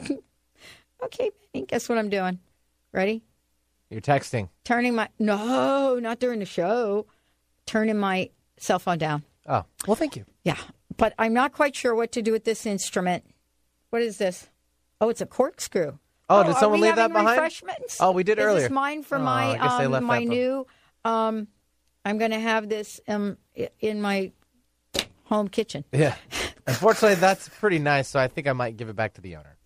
okay, Benny, guess what I'm doing? Ready? You're texting. Turning my. No, not during the show. Turning my cell phone down. Oh, well, thank you. Yeah, but I'm not quite sure what to do with this instrument. What is this? Oh, it's a corkscrew. Oh, did someone leave that behind? Refreshments? Oh, we did is earlier. This mine for Oh, my I guess they um, my new. Um, I'm going to have this um in my home kitchen. Yeah. Unfortunately, that's pretty nice, so I think I might give it back to the owner.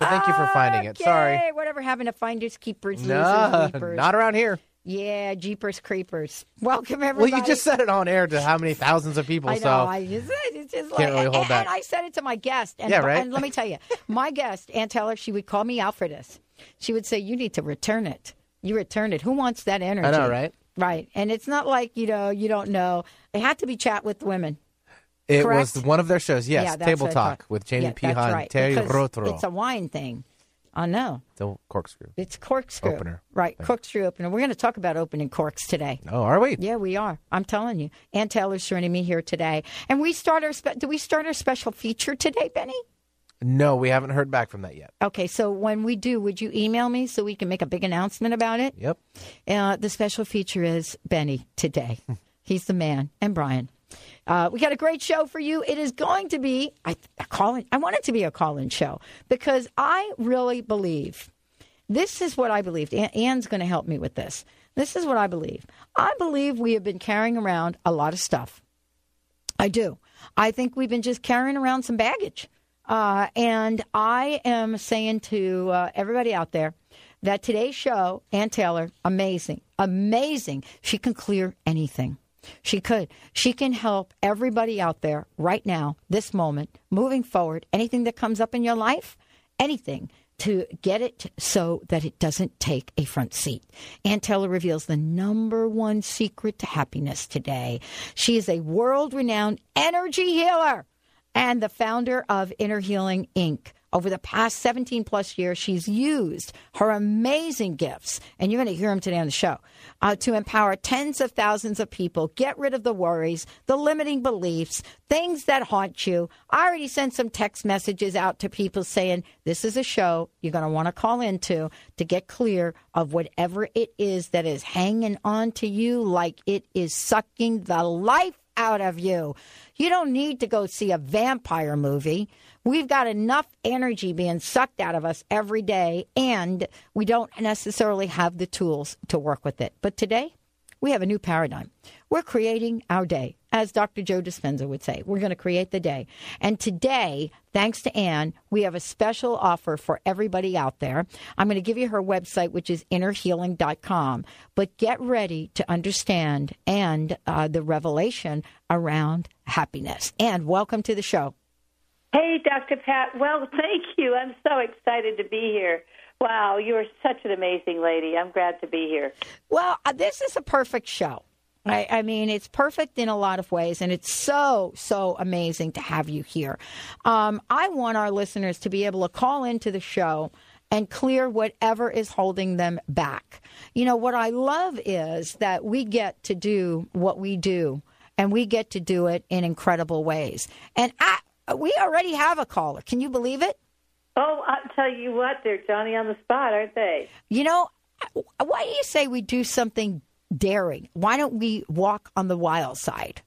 But thank you for finding it. Sorry. Whatever happened to finders, keepers, No, losers, weepers. not around here. Yeah, jeepers, creepers. Welcome everyone. Well, you just said it on air to how many thousands of people, I know. so I just, it's just Can't really hold and, back. and I said it to my guest. And, Yeah, right? And let me tell you, my guest, Ann Taylor, she would call me out for this. She would say, "You need to return it. You return it. Who wants that energy?" I know, right? Right. And it's not like you know you don't know. It had to be chat with women. It correct? was one of their shows. Yes, yeah, Table Talk with Jamie yeah, Piha and right, Terry because Rotro. It's a wine thing. I know. the corkscrew. It's corkscrew Opener. Right, corkscrew opener. We're going to talk about opening corks today. Oh, are we? Yeah, we are. I'm telling you. Ann Taylor's joining me here today, and we start our. Spe- do we start our special feature today, Benny? No, we haven't heard back from that yet. Okay, so when we do, would you email me so we can make a big announcement about it? Yep. Uh, the special feature is Benny today. He's the man, and Brian. Uh, we got a great show for you. It is going to be I, a call-in. I want it to be a call-in show because I really believe this is what I believe. Ann, Ann's going to help me with this. This is what I believe. I believe we have been carrying around a lot of stuff. I do. I think we've been just carrying around some baggage. Uh, and I am saying to uh, everybody out there that today's show, Ann Taylor, amazing, amazing. She can clear anything. She could. She can help everybody out there right now, this moment, moving forward, anything that comes up in your life, anything to get it so that it doesn't take a front seat. Ann Taylor reveals the number one secret to happiness today. She is a world renowned energy healer and the founder of Inner Healing Inc. Over the past 17 plus years, she's used her amazing gifts, and you're going to hear them today on the show, uh, to empower tens of thousands of people, get rid of the worries, the limiting beliefs, things that haunt you. I already sent some text messages out to people saying, This is a show you're going to want to call into to get clear of whatever it is that is hanging on to you like it is sucking the life out of you. You don't need to go see a vampire movie. We've got enough energy being sucked out of us every day, and we don't necessarily have the tools to work with it. But today, we have a new paradigm. We're creating our day. As Dr. Joe Dispenza would say, we're going to create the day. And today, thanks to Ann, we have a special offer for everybody out there. I'm going to give you her website, which is innerhealing.com. But get ready to understand and uh, the revelation around happiness. And welcome to the show. Hey, Dr. Pat. Well, thank you. I'm so excited to be here. Wow, you are such an amazing lady. I'm glad to be here. Well, uh, this is a perfect show. I, I mean, it's perfect in a lot of ways, and it's so, so amazing to have you here. Um, I want our listeners to be able to call into the show and clear whatever is holding them back. You know, what I love is that we get to do what we do, and we get to do it in incredible ways. And I, Uh, we already have a caller. Can you believe it? Oh, I'll tell you what, they're Johnny on the spot, aren't they? You know, why do you say we do something daring? Why don't we walk on the wild side?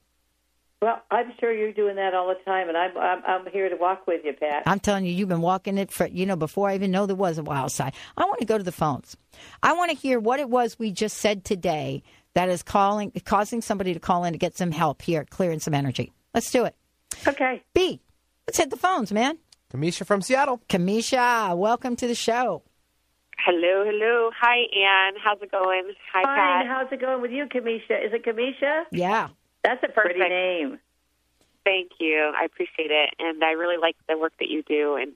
Well, I'm sure you're doing that all the time, and I'm I'm, I'm here to walk with you, Pat. I'm telling you, you've been walking it for, you know, before I even know there was a wild side. I want to go to the phones. I want to hear what it was we just said today that is calling, causing somebody to call in to get some help here, clearing some energy. Let's do it. Okay. B, let's hit the phones, man. Kamisha from Seattle. Kamisha, welcome to the show. Hello, hello. Hi, Ann. How's it going? Hi, Fine. Pat. How's it going with you, Kamisha? Is it Kamisha? Yeah. That's a pretty Perfect. name. Thank you. I appreciate it, and I really like the work that you do. And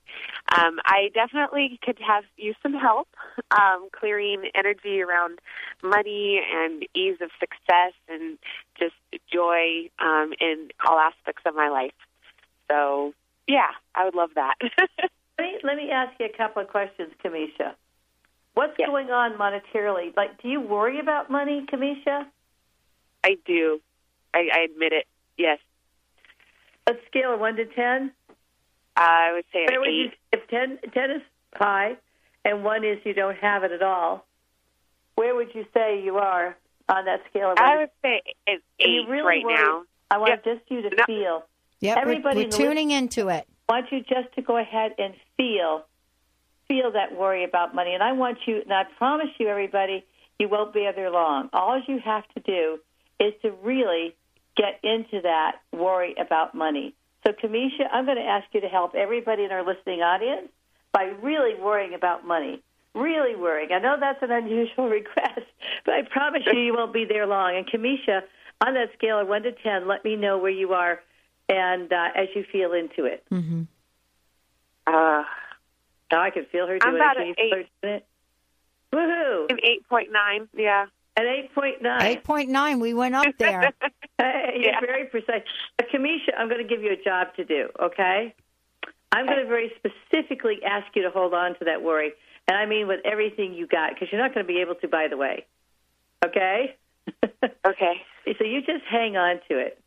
um, I definitely could have used some help um, clearing energy around money and ease of success and just joy um, in all aspects of my life. So, yeah, I would love that. Let me, let me ask you a couple of questions, Kamisha. What's Yes. going on monetarily? Like, do you worry about money, Kamisha? I do. I, I admit it. Yes, A scale of one to ten. I would say Where would you, eight. if 10, 10 is high and one is you don't have it at all, where would you say you are on that scale of one I would say you eight really right worried? now. I want Yep. just you to No. feel. Yep. we're- Everybody we're, the tuning into it. I want you just to go ahead and feel, feel that worry about money. And I want you, and I promise you, everybody, you won't be there long. All you have to do is to really get into that worry about money. So, Kamisha, I'm going to ask you to help everybody in our listening audience by really worrying about money. Really worrying. I know that's an unusual request, but I promise you, you won't be there long. And Kamisha, on that scale of one to ten, let me know where you are, and uh, as you feel into it. hmm Uh, Now I can feel her I'm doing about it. an Can you feel her doing it? Woohoo! an eight point nine. Yeah. An 8.9. 8.9, we went up there. Hey, you're Yeah. very precise. Uh, Kamisha, I'm going to give you a job to do, okay? I'm going to very specifically ask you to hold on to that worry. And I mean with everything you got, because you're not going to be able to, by the way. Okay? Okay. so you just hang on to it.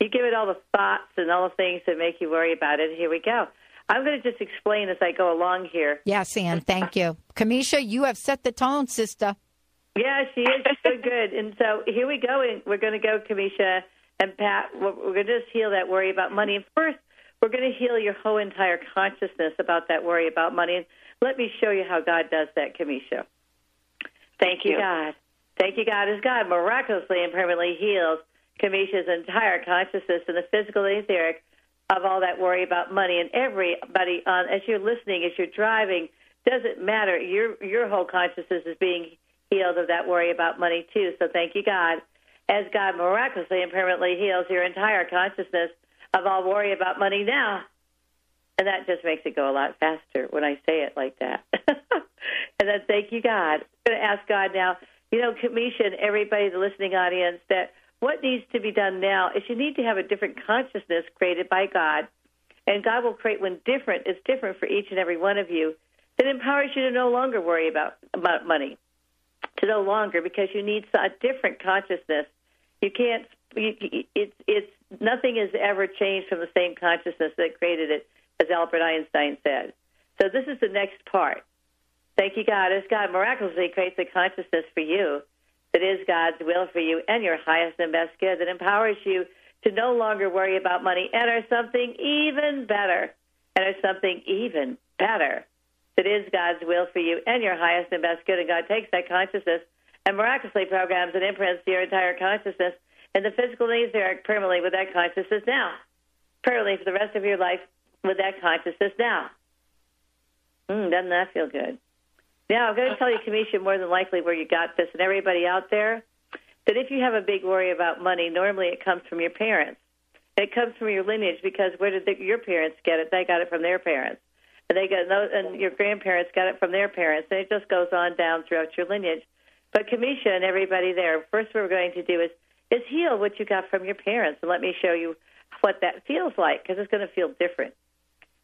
You give it all the thoughts and all the things that make you worry about it. Here we go. I'm going to just explain as I go along here. Yes, Ann, thank you. Kamisha, you have set the tone, sister. Yeah, she is so good. And so here we go. And we're going to go, Kamisha and Pat. We're, we're going to just heal that worry about money. And first, we're going to heal your whole entire consciousness about that worry about money. And let me show you how God does that, Kamisha. Thank you, you. God. Thank you, God. As God miraculously and permanently heals Kamisha's entire consciousness and the physical and etheric of all that worry about money. And everybody, on as you're listening, as you're driving, doesn't matter. Your your whole consciousness is being healed of that worry about money too. So thank you, God. As God miraculously and permanently heals your entire consciousness of all worry about money now. And that just makes it go a lot faster when I say it like that. and then thank you, God. I'm going to ask God now, you know, Kamisha and everybody the listening audience, that what needs to be done now is you need to have a different consciousness created by God. And God will create one different. It's different for each and every one of you that empowers you to no longer worry about, about money to no longer because you need a different consciousness. You can't. It's it's nothing has ever changed from the same consciousness that created it, as Albert Einstein said. So this is the next part. Thank you, God. As God miraculously creates a consciousness for you that is God's will for you and your highest and best good that empowers you to no longer worry about money. and Enter something even better. And Enter something even better that is God's will for you and your highest and best good. And God takes that consciousness and miraculously programs and imprints your entire consciousness and the physical needs there permanently with that consciousness now. Permanently for the rest of your life with that consciousness now. Mm, doesn't that feel good? Now, I'm going to tell you, Kamisha, more than likely where you got this, and everybody out there, that if you have a big worry about money, normally it comes from your parents. It comes from your lineage because where did the, your parents get it? They got it from their parents and they got those, and your grandparents got it from their parents, and it just goes on down throughout your lineage. But Kamisha and everybody there, first what we're going to do is is heal what you got from your parents, and let me show you what that feels like because it's going to feel different.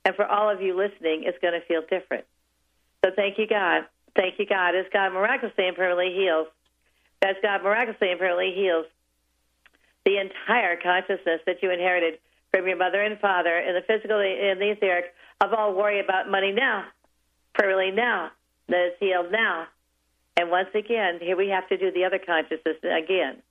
And for all of you listening, it's going to feel different. So thank you, God. Thank you, God. As God miraculously and permanently heals, as God miraculously and permanently heals the entire consciousness that you inherited from your mother and father in the physical and the etheric of all worry about money now, permanently now, that is healed now. And once again, here we have to do the other consciousness again.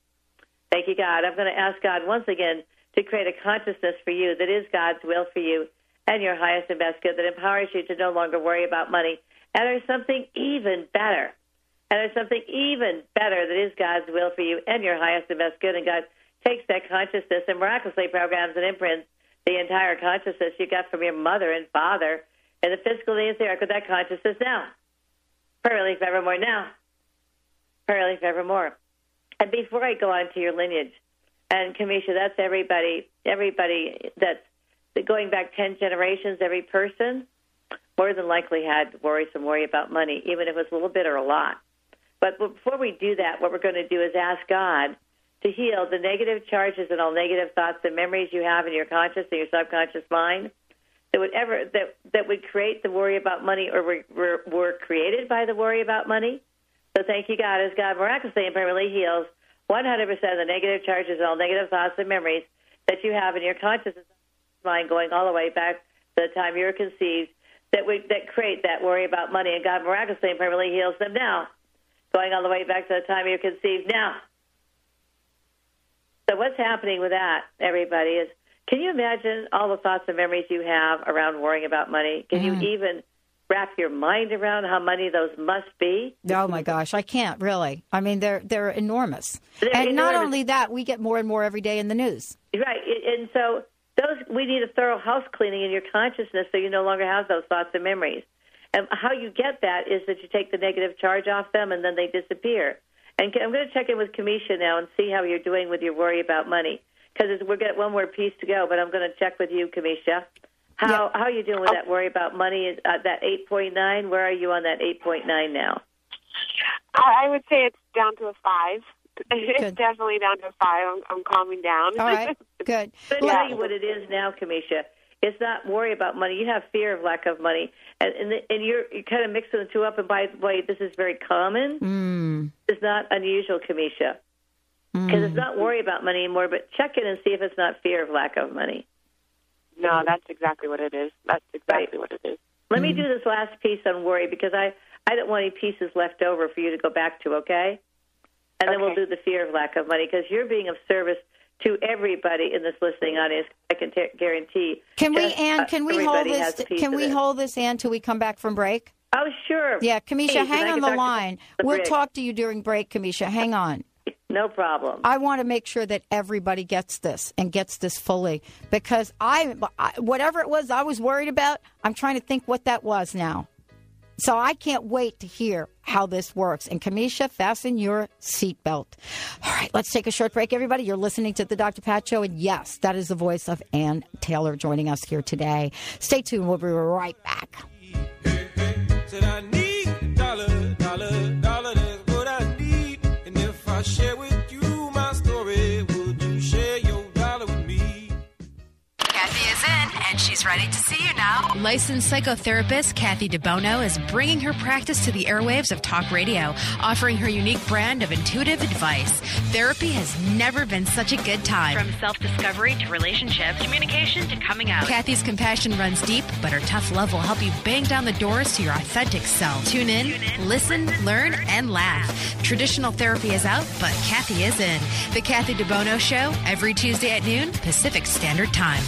Thank you, God. I'm going to ask God once again to create a consciousness for you that is God's will for you and your highest and best good that empowers you to no longer worry about money. And there's something even better. And there's something even better that is God's will for you and your highest and best good. And God takes that consciousness and miraculously programs and imprints the entire consciousness you got from your mother and father and the physical and the etheric with that consciousness now. Permanently forevermore now. Permanently forevermore. And before I go on to your lineage, and Kamisha, that's everybody, everybody that's going back 10 generations, every person more than likely had worry, some worry about money, even if it's a little bit or a lot. But before we do that, what we're going to do is ask God to heal the negative charges and all negative thoughts and memories you have in your conscious and your subconscious mind that would ever that that would create the worry about money or were, were, were created by the worry about money. So thank you, God, as God miraculously and permanently heals 100% of the negative charges and all negative thoughts and memories that you have in your conscious mind going all the way back to the time you were conceived that we, that create that worry about money, and God miraculously and permanently heals them now, going all the way back to the time you conceived now. So what's happening with that, everybody, is can you imagine all the thoughts and memories you have around worrying about money? Can mm. you even wrap your mind around how many those must be? Oh my gosh, I can't really. I mean, they're they're enormous. They're and enormous. not only that, we get more and more every day in the news. Right, and so those we need a thorough house cleaning in your consciousness so you no longer have those thoughts and memories. And how you get that is that you take the negative charge off them and then they disappear. And I'm going to check in with Kamisha now and see how you're doing with your worry about money because we've got one more piece to go. But I'm going to check with you, Kamisha. How yeah. how are you doing with that worry about money? Uh, that 8.9. Where are you on that 8.9 now? I would say it's down to a five. It's definitely down to five. I'm, I'm calming down. All right, good. But yeah. tell you what it is now, Kamisha. It's not worry about money. You have fear of lack of money, and and, the, and you're you're kind of mixing the two up. And by the way, this is very common. Mm. It's not unusual, Kamisha, because mm. it's not worry about money anymore. But check in and see if it's not fear of lack of money. No, that's exactly what it is. That's exactly right. what it is. Let mm. me do this last piece on worry because I I don't want any pieces left over for you to go back to. Okay, and then we'll do the fear of lack of money because you're being of service to everybody in this listening audience. I can t- guarantee. Can we, Ann? Uh, can we hold this? Can we hold this, Ann, till we come back from break? Oh, sure. Yeah, Kamisha, hang on the line. The we'll talk to you during break, Kamisha. Hang on. No problem. I want to make sure that everybody gets this and gets this fully because I, whatever it was I was worried about, I'm trying to think what that was now. So I can't wait to hear how this works. And Kamisha, fasten your seatbelt. All right, let's take a short break, everybody. You're listening to the Dr. Pat Show. And yes, that is the voice of Ann Taylor joining us here today. Stay tuned. We'll be right back. She's Licensed psychotherapist Kathy DeBono is bringing her practice to the airwaves of talk radio, offering her unique brand of intuitive advice. Therapy has never been such a good time. From self discovery to relationships, communication to coming out. Kathy's compassion runs deep, but her tough love will help you bang down the doors to your authentic self. Tune in, listen, learn, and laugh. Traditional therapy is out, but Kathy is in. The Kathy DeBono Show, every Tuesday at noon, Pacific Standard Time.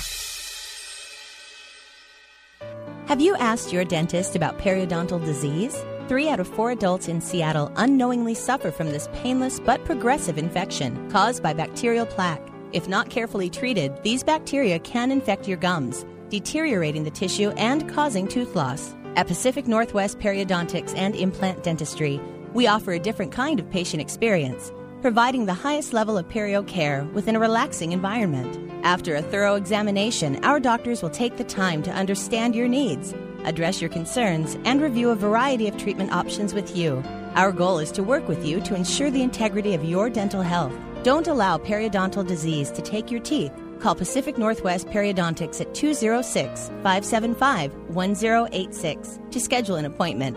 Have you asked your dentist about periodontal disease? Three out of four adults in Seattle unknowingly suffer from this painless but progressive infection caused by bacterial plaque. If not carefully treated, these bacteria can infect your gums, deteriorating the tissue and causing tooth loss. At Pacific Northwest Periodontics and Implant Dentistry, we offer a different kind of patient experience, providing the highest level of perio care within a relaxing environment. After a thorough examination, our doctors will take the time to understand your needs, address your concerns, and review a variety of treatment options with you. Our goal is to work with you to ensure the integrity of your dental health. Don't allow periodontal disease to take your teeth. Call Pacific Northwest Periodontics at 206 575 1086 to schedule an appointment.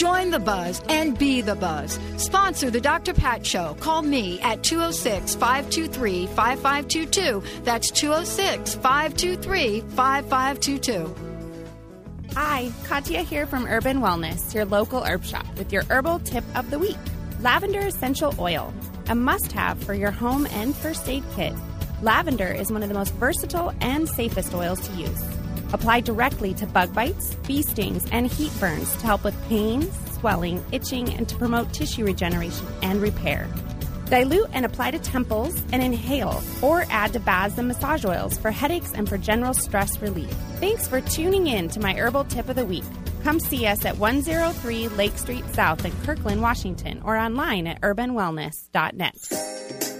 Join the buzz and be the buzz. Sponsor the Dr. Pat Show. Call me at 206 523 5522. That's 206 523 5522. Hi, Katya here from Urban Wellness, your local herb shop, with your herbal tip of the week lavender essential oil, a must have for your home and first aid kit. Lavender is one of the most versatile and safest oils to use. Apply directly to bug bites, bee stings, and heat burns to help with pain, swelling, itching, and to promote tissue regeneration and repair. Dilute and apply to temples and inhale, or add to baths and massage oils for headaches and for general stress relief. Thanks for tuning in to my herbal tip of the week. Come see us at 103 Lake Street South in Kirkland, Washington, or online at urbanwellness.net.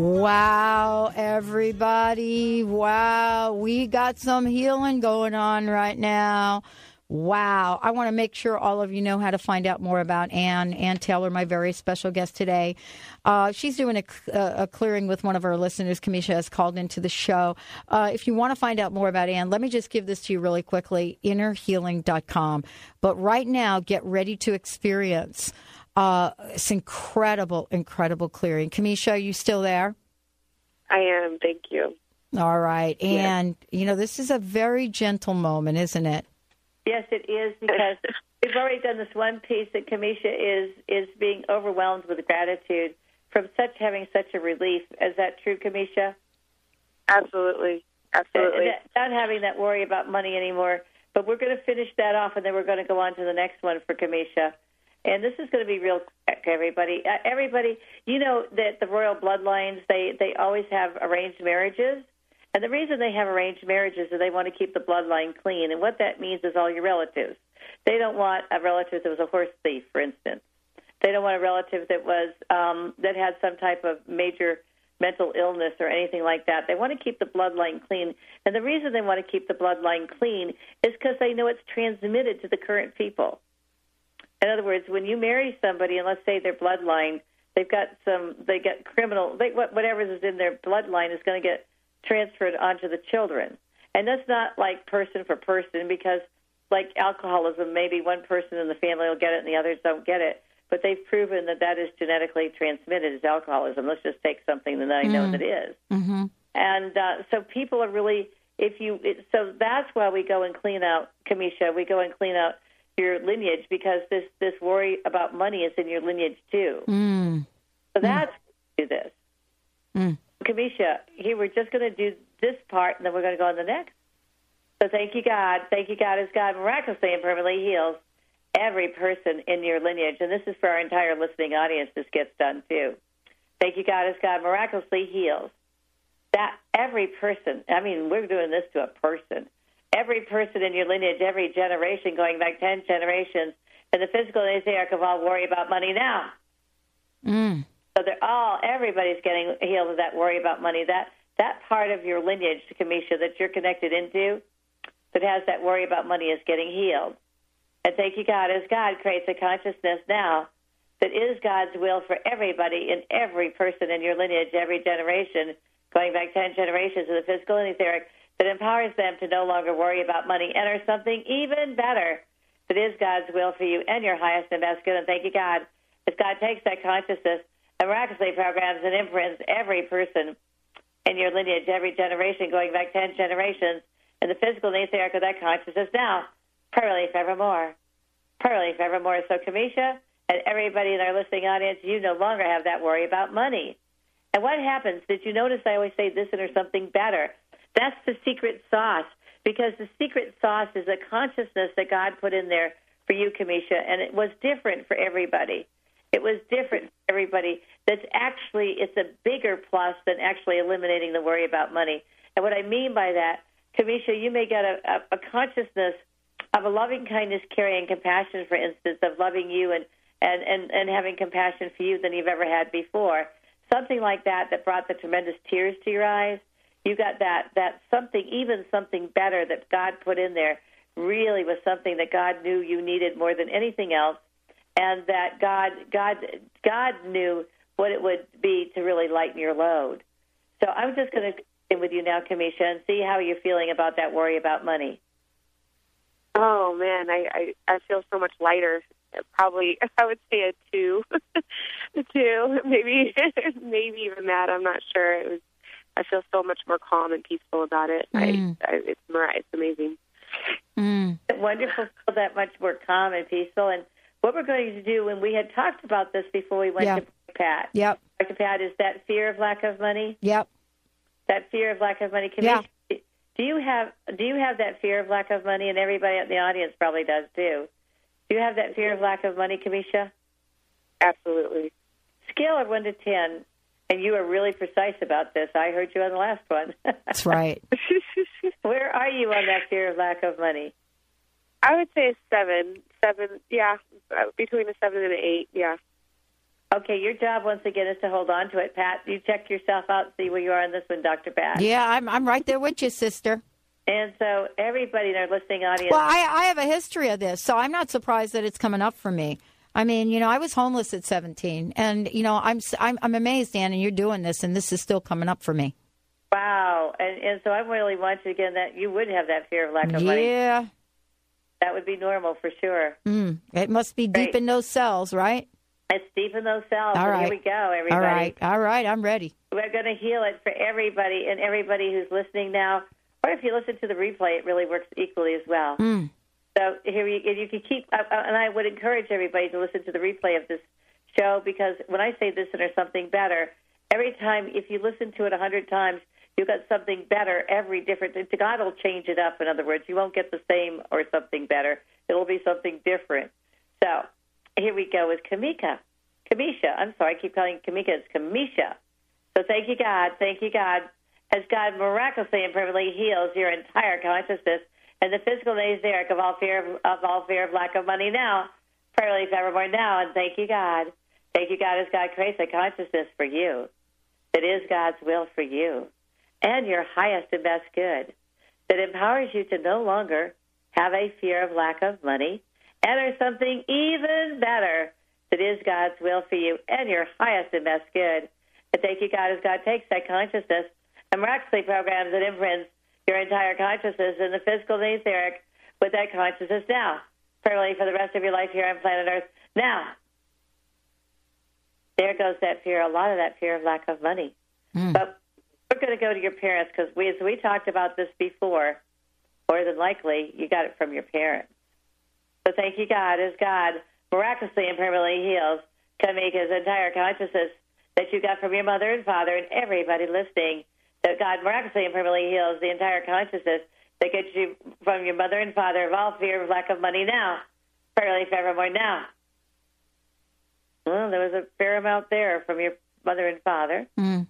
Wow, everybody. Wow, we got some healing going on right now. Wow. I want to make sure all of you know how to find out more about Ann. Ann Taylor, my very special guest today. Uh, she's doing a, a, clearing with one of our listeners. Kamisha has called into the show. Uh, if you want to find out more about Ann, let me just give this to you really quickly innerhealing.com. But right now, get ready to experience uh, this incredible, incredible clearing. Kamisha, are you still there? I am. Thank you. All right. And, you know, this is a very gentle moment, isn't it? Yes, it is because we've already done this one piece that Kamisha is is being overwhelmed with gratitude from such having such a relief. Is that true, Kamisha? Absolutely. Absolutely. Not having that worry about money anymore. But we're going to finish that off, and then we're going to go on to the next one for Kamisha. And this is going to be real quick, everybody. Uh, everybody, you know that the royal bloodlines they they always have arranged marriages. And the reason they have arranged marriages is they want to keep the bloodline clean. And what that means is all your relatives. They don't want a relative that was a horse thief, for instance. They don't want a relative that was um, that had some type of major mental illness or anything like that. They want to keep the bloodline clean. And the reason they want to keep the bloodline clean is because they know it's transmitted to the current people. In other words, when you marry somebody, and let's say their bloodline, they've got some, they get criminal, they, whatever is in their bloodline is going to get transferred onto the children. And that's not like person for person because, like alcoholism, maybe one person in the family will get it and the others don't get it. But they've proven that that is genetically transmitted as alcoholism. Let's just take something that I know mm. that is. Mm-hmm. And uh, so people are really, if you, it, so that's why we go and clean out, Kamisha, we go and clean out your lineage because this, this worry about money is in your lineage too. Mm. So that's mm. do this. Mm. Kamisha, here we're just going to do this part, and then we're going to go on the next. So thank you, God. Thank you, God, as God miraculously and permanently heals every person in your lineage. And this is for our entire listening audience. This gets done too. Thank you, God, as God miraculously heals that every person. I mean, we're doing this to a person. Every person in your lineage, every generation, going back ten generations, and the physical and etheric of all worry about money now. Mm. So they're all everybody's getting healed of that worry about money. That that part of your lineage, Kamisha, that you're connected into, that has that worry about money, is getting healed. And thank you, God, as God creates a consciousness now that is God's will for everybody and every person in your lineage, every generation, going back ten generations of the physical and etheric, that empowers them to no longer worry about money, enter something even better that is God's will for you and your highest and best good. And thank you, God, as God takes that consciousness and miraculously programs and imprints every person in your lineage, every generation, going back 10 generations, and the physical etheric of that consciousness now, permanently forevermore. Permanently forevermore. So, Kamisha and everybody in our listening audience, you no longer have that worry about money. And what happens? Did you notice I always say this and or something better? That's the secret sauce because the secret sauce is a consciousness that God put in there for you, Kamisha, and it was different for everybody. It was different for everybody. That's actually it's a bigger plus than actually eliminating the worry about money. And what I mean by that, Kamisha, you may get a, a, a consciousness of a loving kindness, caring, compassion, for instance, of loving you and, and, and, and having compassion for you than you've ever had before. Something like that that brought the tremendous tears to your eyes. You got that that something, even something better that God put in there, really was something that God knew you needed more than anything else, and that God God God knew what it would be to really lighten your load. So I'm just going to in with you now, Kamisha, and see how you're feeling about that worry about money. Oh man, I, I I feel so much lighter. Probably I would say a two, a two, maybe maybe even that. I'm not sure. It was. I feel so much more calm and peaceful about it. Mm. I, I it's mir- it's amazing. Mm. Wonderful, feel that much more calm and peaceful. And what we're going to do, when we had talked about this before we went Yeah. to Pat, Yep. Dr. Pat, is that fear of lack of money. Yep. That fear of lack of money. Can Yeah. you, do you have do you have that fear of lack of money? And everybody in the audience probably does too. Do you have that fear of lack of money, Kamisha? Absolutely. Scale of one to ten, and you are really precise about this. I heard you on the last one. That's right. Where are you on that fear of lack of money? I would say a seven. Seven. Yeah, uh, between a seven and an eight. Yeah. Okay, your job once again is to hold on to it, Pat. You check yourself out, see where you are on this one, Dr. Pat. Yeah, I'm I'm right there with you, sister. And so everybody in our listening audience, Well, I I have a history of this, so I'm not surprised that it's coming up for me. I mean, you know, I was homeless at 17, and you know, I'm I'm, I'm amazed, Dan, and you're doing this, and this is still coming up for me. wow. And and so I really want you again that you would have that fear of lack of money. Yeah, That would be normal for sure. mm. it must be deep in those cells, right? It's deep in those cells. All right. Here we go, everybody. All right, all right, I'm ready. We're going to heal it for everybody and everybody who's listening now. Or if you listen to the replay, it really works equally as well. Mm. So here you, you can keep, uh, uh, and I would encourage everybody to listen to the replay of this show because when I say this and or something better, every time if you listen to it a hundred times, you got something better every different. God will change it up. In other words, you won't get the same or something better. It'll be something different. So here we go with Kamika. Kamisha. I'm sorry, I keep calling Kamika. It's Kamisha. So thank you, God. Thank you, God. As God miraculously and perfectly heals your entire consciousness and the physical and etheric of all fear of, of all fear of lack of money now, fairly forevermore now. And thank you, God. Thank you, God, as God creates a consciousness for you that is God's will for you and your highest and best good that empowers you to no longer have a fear of lack of money and enter something even better that is God's will for you and your highest and best good. And thank you, God, as God takes that consciousness and miraculously programs and imprints your entire consciousness in the physical and etheric with that consciousness now, permanently for the rest of your life here on planet Earth. Now, there goes that fear, a lot of that fear of lack of money. Hmm. But we're going to go to your parents because we, as we talked about this before, more than likely you got it from your parents. So thank you, God, as God miraculously and permanently heals can make his entire consciousness that you got from your mother and father and everybody listening. That God miraculously and permanently heals the entire consciousness that gets you from your mother and father of all fear of lack of money now, permanently forevermore now. Well, there was a fair amount there from your mother and father. Mm.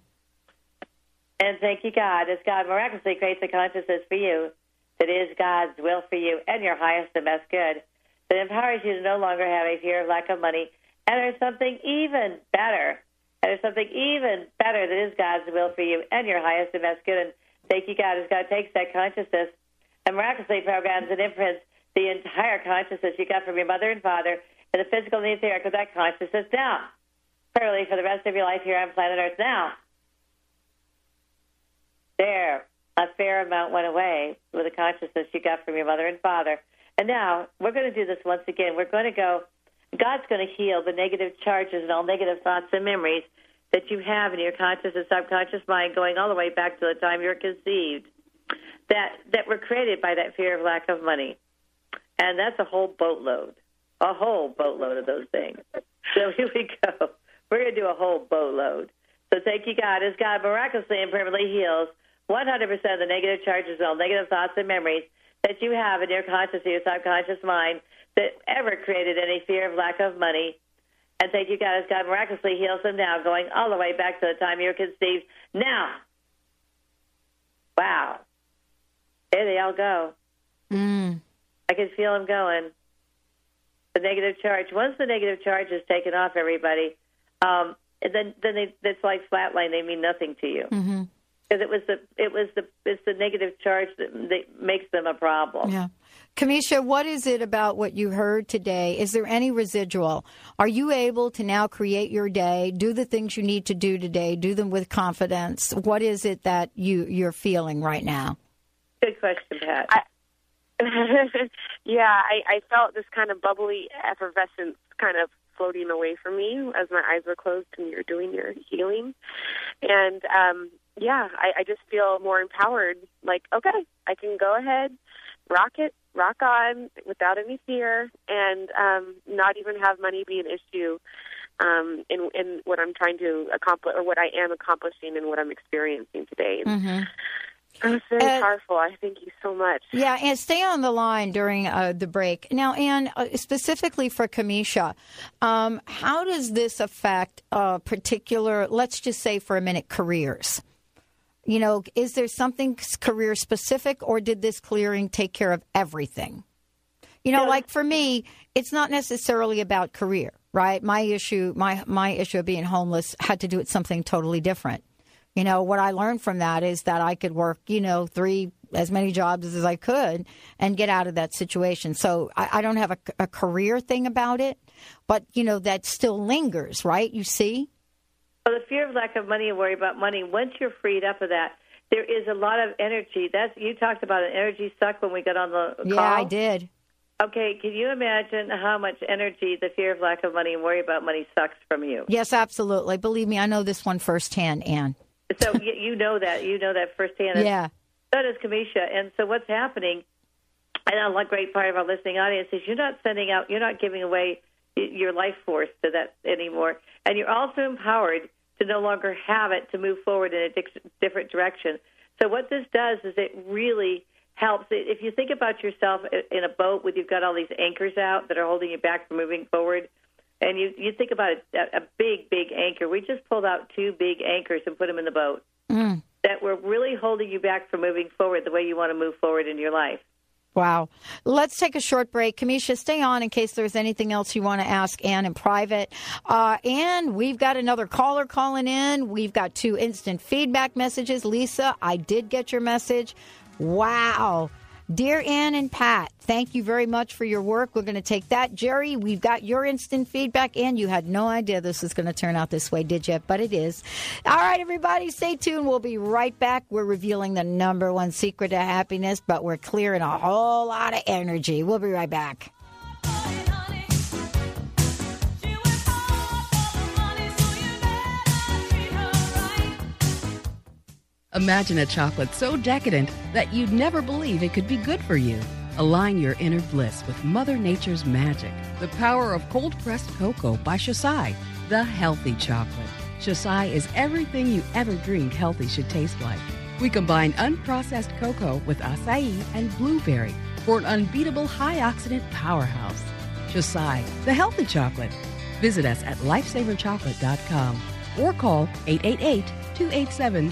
And thank you, God, as God miraculously creates a consciousness for you that is God's will for you and your highest and best good, that empowers you to no longer have a fear of lack of money. And there's something even better. And there's something even better that is God's will for you and your highest and best good. And thank you, God, as God takes that consciousness and miraculously programs and imprints the entire consciousness you got from your mother and father and the physical and etheric of that consciousness now, permanently for the rest of your life here on planet Earth now. There, a fair amount went away with the consciousness you got from your mother and father. And now we're going to do this once again. We're going to go, God's going to heal the negative charges and all negative thoughts and memories that you have in your conscious and subconscious mind going all the way back to the time you were conceived that, that were created by that fear of lack of money. And that's a whole boatload, a whole boatload of those things. So here we go. We're going to do a whole boatload. So thank you, God, as God miraculously and permanently heals 100% of the negative charges and all negative thoughts and memories that you have in your conscious and your subconscious mind that ever created any fear of lack of money. And thank you, God, as God miraculously heals them now, going all the way back to the time you were conceived. Now, wow, there they all go. Mm. I can feel them going. The negative charge. Once the negative charge is taken off, everybody, um, then then they, it's like flatline. They mean nothing to you because hmm it was the it was the it's the negative charge that, that makes them a problem. Yeah. Kamisha, what is it about what you heard today? Is there any residual? Are you able to now create your day, do the things you need to do today, do them with confidence? What is it that you, you're feeling right now? Good question, Pat. I, yeah, I, I felt this kind of bubbly effervescence kind of floating away from me as my eyes were closed and you were doing your healing. And um, yeah, I, I just feel more empowered. Like, okay, I can go ahead, rock it, rock on without any fear, and um, not even have money be an issue um, in, in what I'm trying to accomplish or what I am accomplishing and what I'm experiencing today. Mm-hmm. It was very Uh, powerful. I thank you so much. Yeah, and stay on the line during uh, the break. Now, Ann, uh, specifically for Kamisha, um, how does this affect uh, particular, let's just say for a minute, careers? You know, is there something career specific or did this clearing take care of everything? You know, like for me, it's not necessarily about career, right? My issue, my my issue of being homeless had to do with something totally different. You know, what I learned from that is that I could work, you know, three as many jobs as I could and get out of that situation. So I, I don't have a, a career thing about it, but you know that still lingers, right? You see? Well, the fear of lack of money and worry about money. Once you're freed up of that, there is a lot of energy. That's you talked about an energy suck when we got on the Yeah, call. Yeah, I did. Okay, can you imagine how much energy the fear of lack of money and worry about money sucks from you? Yes, absolutely. Believe me, I know this one firsthand, Ann. So you, you know that you know that firsthand. And Yeah. So does Kamisha. And so what's happening? And a great part of our listening audience is you're not sending out, you're not giving away your life force to that anymore, and you're also empowered to no longer have it to move forward in a dic- different direction. So what this does is it really helps. If you think about yourself in a boat with you've got all these anchors out that are holding you back from moving forward, and you you think about a, a big big anchor. We just pulled out two big anchors and put them in the boat Mm. that were really holding you back from moving forward the way you want to move forward in your life. Wow. Let's take a short break. Kamisha, stay on in case there's anything else you want to ask Ann in private. Uh, Ann, we've got another caller calling in. We've got two instant feedback messages. Lisa, I did get your message. Wow. Dear Ann and Pat, thank you very much for your work. We're going to take that. Jerry, we've got your instant feedback. And you had no idea this was going to turn out this way, did you? But it is. All right, everybody, stay tuned. We'll be right back. We're revealing the number one secret to happiness, but we're clearing a whole lot of energy. We'll be right back. Imagine a chocolate so decadent that you'd never believe it could be good for you. Align your inner bliss with Mother Nature's magic. The power of cold pressed cocoa by Xocai, the healthy chocolate. Xocai is everything you ever dreamed healthy should taste like. We combine unprocessed cocoa with acai and blueberry for an unbeatable high oxidant powerhouse. Xocai, the healthy chocolate. Visit us at lifesaverchocolate.com or call 888 287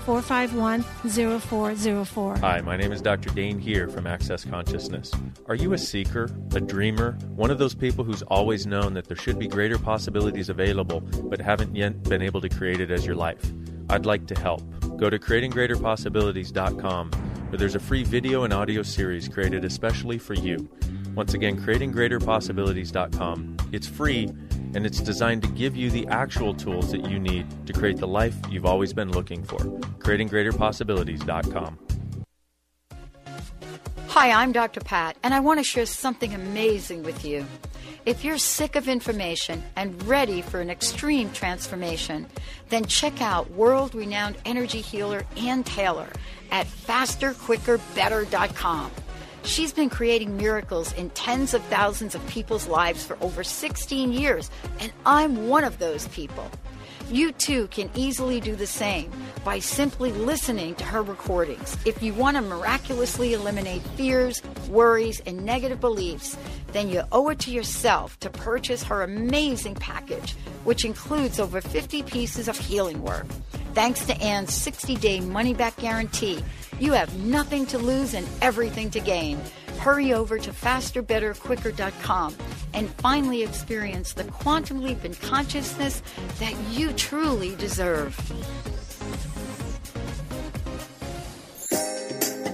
451 0404. Hi, my name is Dr. Dain Heer from Access Consciousness. Are you a seeker, a dreamer, one of those people who's always known that there should be greater possibilities available but haven't yet been able to create it as your life? I'd like to help. Go to creatinggreaterpossibilities.com where there's a free video and audio series created especially for you. Once again, creatinggreaterpossibilities.com. It's free and it's designed to give you the actual tools that you need to create the life you've always been looking for. creatinggreaterpossibilities.com. Hi, I'm Dr. Pat, and I want to share something amazing with you. If you're sick of information and ready for an extreme transformation, then check out world renowned energy healer Ann Taylor at fasterquickerbetter.com. She's been creating miracles in tens of thousands of people's lives for over 16 years, and I'm one of those people. You too can easily do the same by simply listening to her recordings. If you want to miraculously eliminate fears, worries, and negative beliefs, then you owe it to yourself to purchase her amazing package, which includes over 50 pieces of healing work. Thanks to Ann's 60 day money back guarantee, you have nothing to lose and everything to gain. Hurry over to fasterbetterquicker.com and finally experience the quantum leap in consciousness that you truly deserve.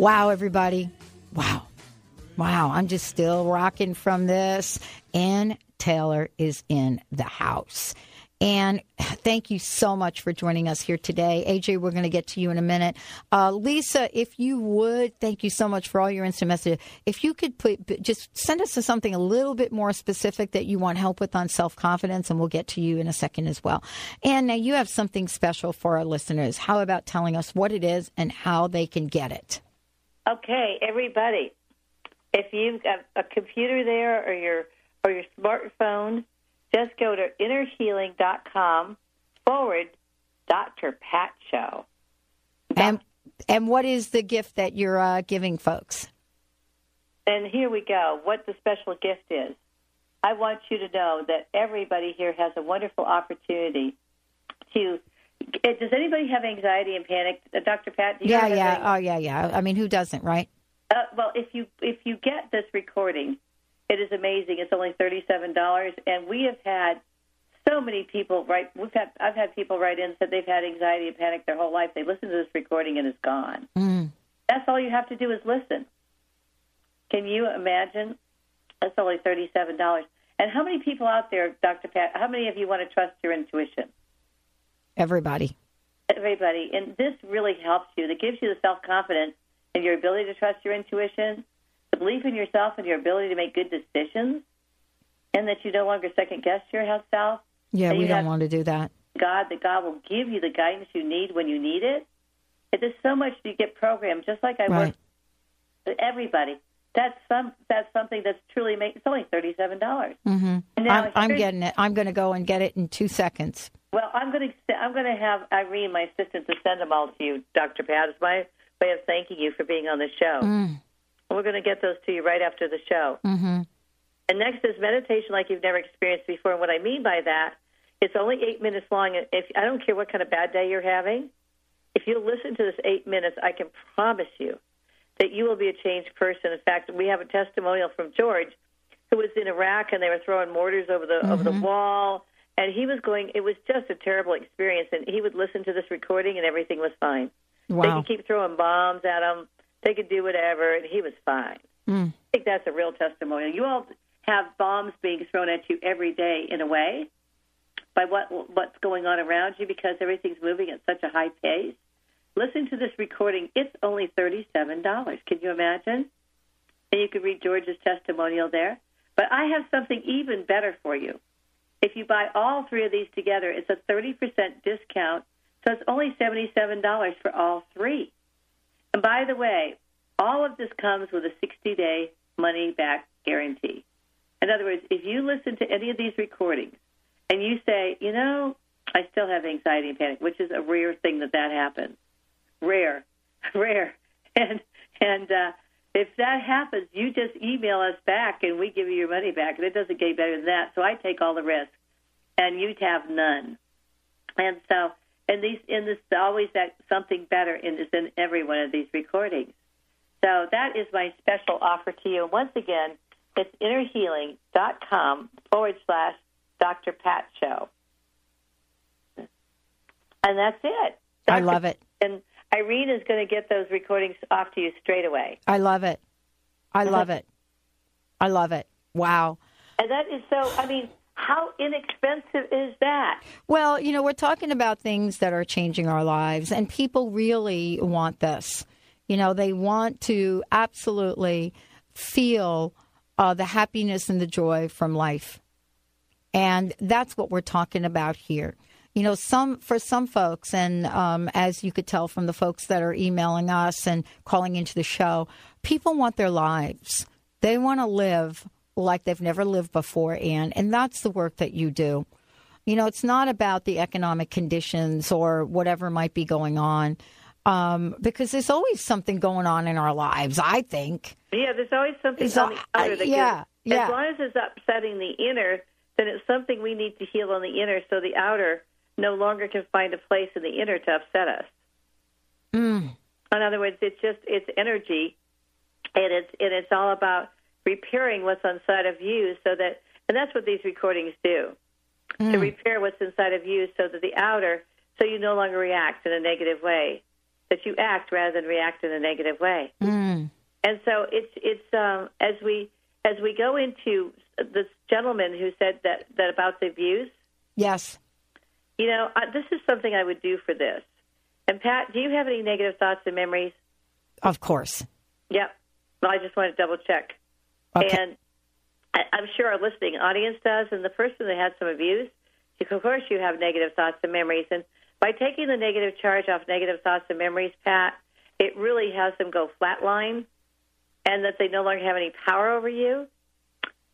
Wow, everybody. Wow. Wow. I'm just still rocking from this. Ann Taylor is in the house. And thank you so much for joining us here today. AJ, we're going to get to you in a minute. Uh, Lisa, if you would, thank you so much for all your instant messages. If you could put, just send us something a little bit more specific that you want help with on self confidence, and we'll get to you in a second as well. And now you have something special for our listeners. How about telling us what it is and how they can get it? Okay, everybody. If you've got a computer there or your or your smartphone, just go to innerhealing.com forward Dr. Pat Show. And and what is the gift that you're uh, giving folks? And here we go. What the special gift is. I want you to know that everybody here has a wonderful opportunity to. eh, Does anybody have anxiety and panic, uh, Dr. Pat? Do you Yeah, have yeah. Oh, yeah, yeah. I mean, who doesn't, right? Uh, well, if you if you get this recording, it is amazing. It's only thirty seven dollars, and we have had so many people write. We've had I've had people write in said they've had anxiety and panic their whole life. They listen to this recording and it's gone. Mm. That's all you have to do is listen. Can you imagine? That's only thirty seven dollars. And how many people out there, Dr. Pat? How many of you want to trust your intuition? Everybody. everybody. And this really helps you. It gives you the self confidence and your ability to trust your intuition, belief in yourself and your ability to make good decisions, and that you no longer second guess yourself. Yeah, we don't want to do that. God, that God will give you the guidance you need when you need it. It is so much you get programmed, just like I Right. work with everybody. That's some. That's something that's truly make. It's only thirty seven dollars. hmm And now I'm, I'm getting it. I'm going to go and get it in two seconds. Well, I'm going to I'm going to have Irene, my assistant, to send them all to you, Dr. Pat. It's my way of thanking you for being on the show. Mm. We're going to get those to you right after the show. hmm And next is meditation like you've never experienced before. And what I mean by that, it's only eight minutes long. And If I don't care what kind of bad day you're having, if you listen to this eight minutes, I can promise you that you will be a changed person. In fact, we have a testimonial from George, who was in Iraq and they were throwing mortars over the over the Mhm. wall, and he was going. It was just a terrible experience. And he would listen to this recording, and everything was fine. They Wow. could keep throwing bombs at him. They could do whatever, and he was fine. Mm. I think that's a real testimonial. You all have bombs being thrown at you every day in a way by what what's going on around you because everything's moving at such a high pace. Listen to this recording. It's only thirty-seven dollars. Can you imagine? And you can read George's testimonial there. But I have something even better for you. If you buy all three of these together, it's a thirty percent discount. So it's only seventy-seven dollars for all three. And by the way, all of this comes with a 60 day money back guarantee. In other words, if you listen to any of these recordings and you say, you know, I still have anxiety and panic, which is a rare thing that that happens. Rare, rare. And, and, uh, if that happens, you just email us back and we give you your money back. And it doesn't get better than that. So I take all the risk, and you have none. And so, and these, in this, always that something better in is in every one of these recordings. So that is my special offer to you. And once again, it's innerhealing.com forward slash Dr. Pat Show. And that's it. I love it. And Irene is going to get those recordings off to you straight away. I love it. I love it. I love it. Wow. And that is so, I mean, how inexpensive is that? Well, you know, we're talking about things that are changing our lives, and people really want this. You know, they want to absolutely feel uh, the happiness and the joy from life. And that's what we're talking about here. You know, some for some folks, and um, as you could tell from the folks that are emailing us and calling into the show, people want their lives. They want to live like they've never lived before, Ann, and that's the work that you do. You know, it's not about the economic conditions or whatever might be going on, um, because there's always something going on in our lives. I think. Yeah, there's always something So, on the outer that yeah, yeah. As long as it's upsetting the inner, then it's something we need to heal on the inner, so the outer no longer can find a place in the inner to upset us. Mm. In other words, it's just it's energy, and it's and it's all about repairing what's inside of you, so that and that's what these recordings do to Mm. repair what's inside of you, so that the outer, so you no longer react in a negative way, that you act rather than react in a negative way. Mm. And so it's it's um, as we as we go into this gentleman who said that that about the abuse. Yes. You know, uh, this is something I would do for this. And Pat, do you have any negative thoughts and memories? Of course. Yep. Well, I just want to double check. Okay. And I, I'm sure our listening audience does. And the person that had some abuse, of course, you have negative thoughts and memories. And by taking the negative charge off negative thoughts and memories, Pat, it really has them go flatline and that they no longer have any power over you.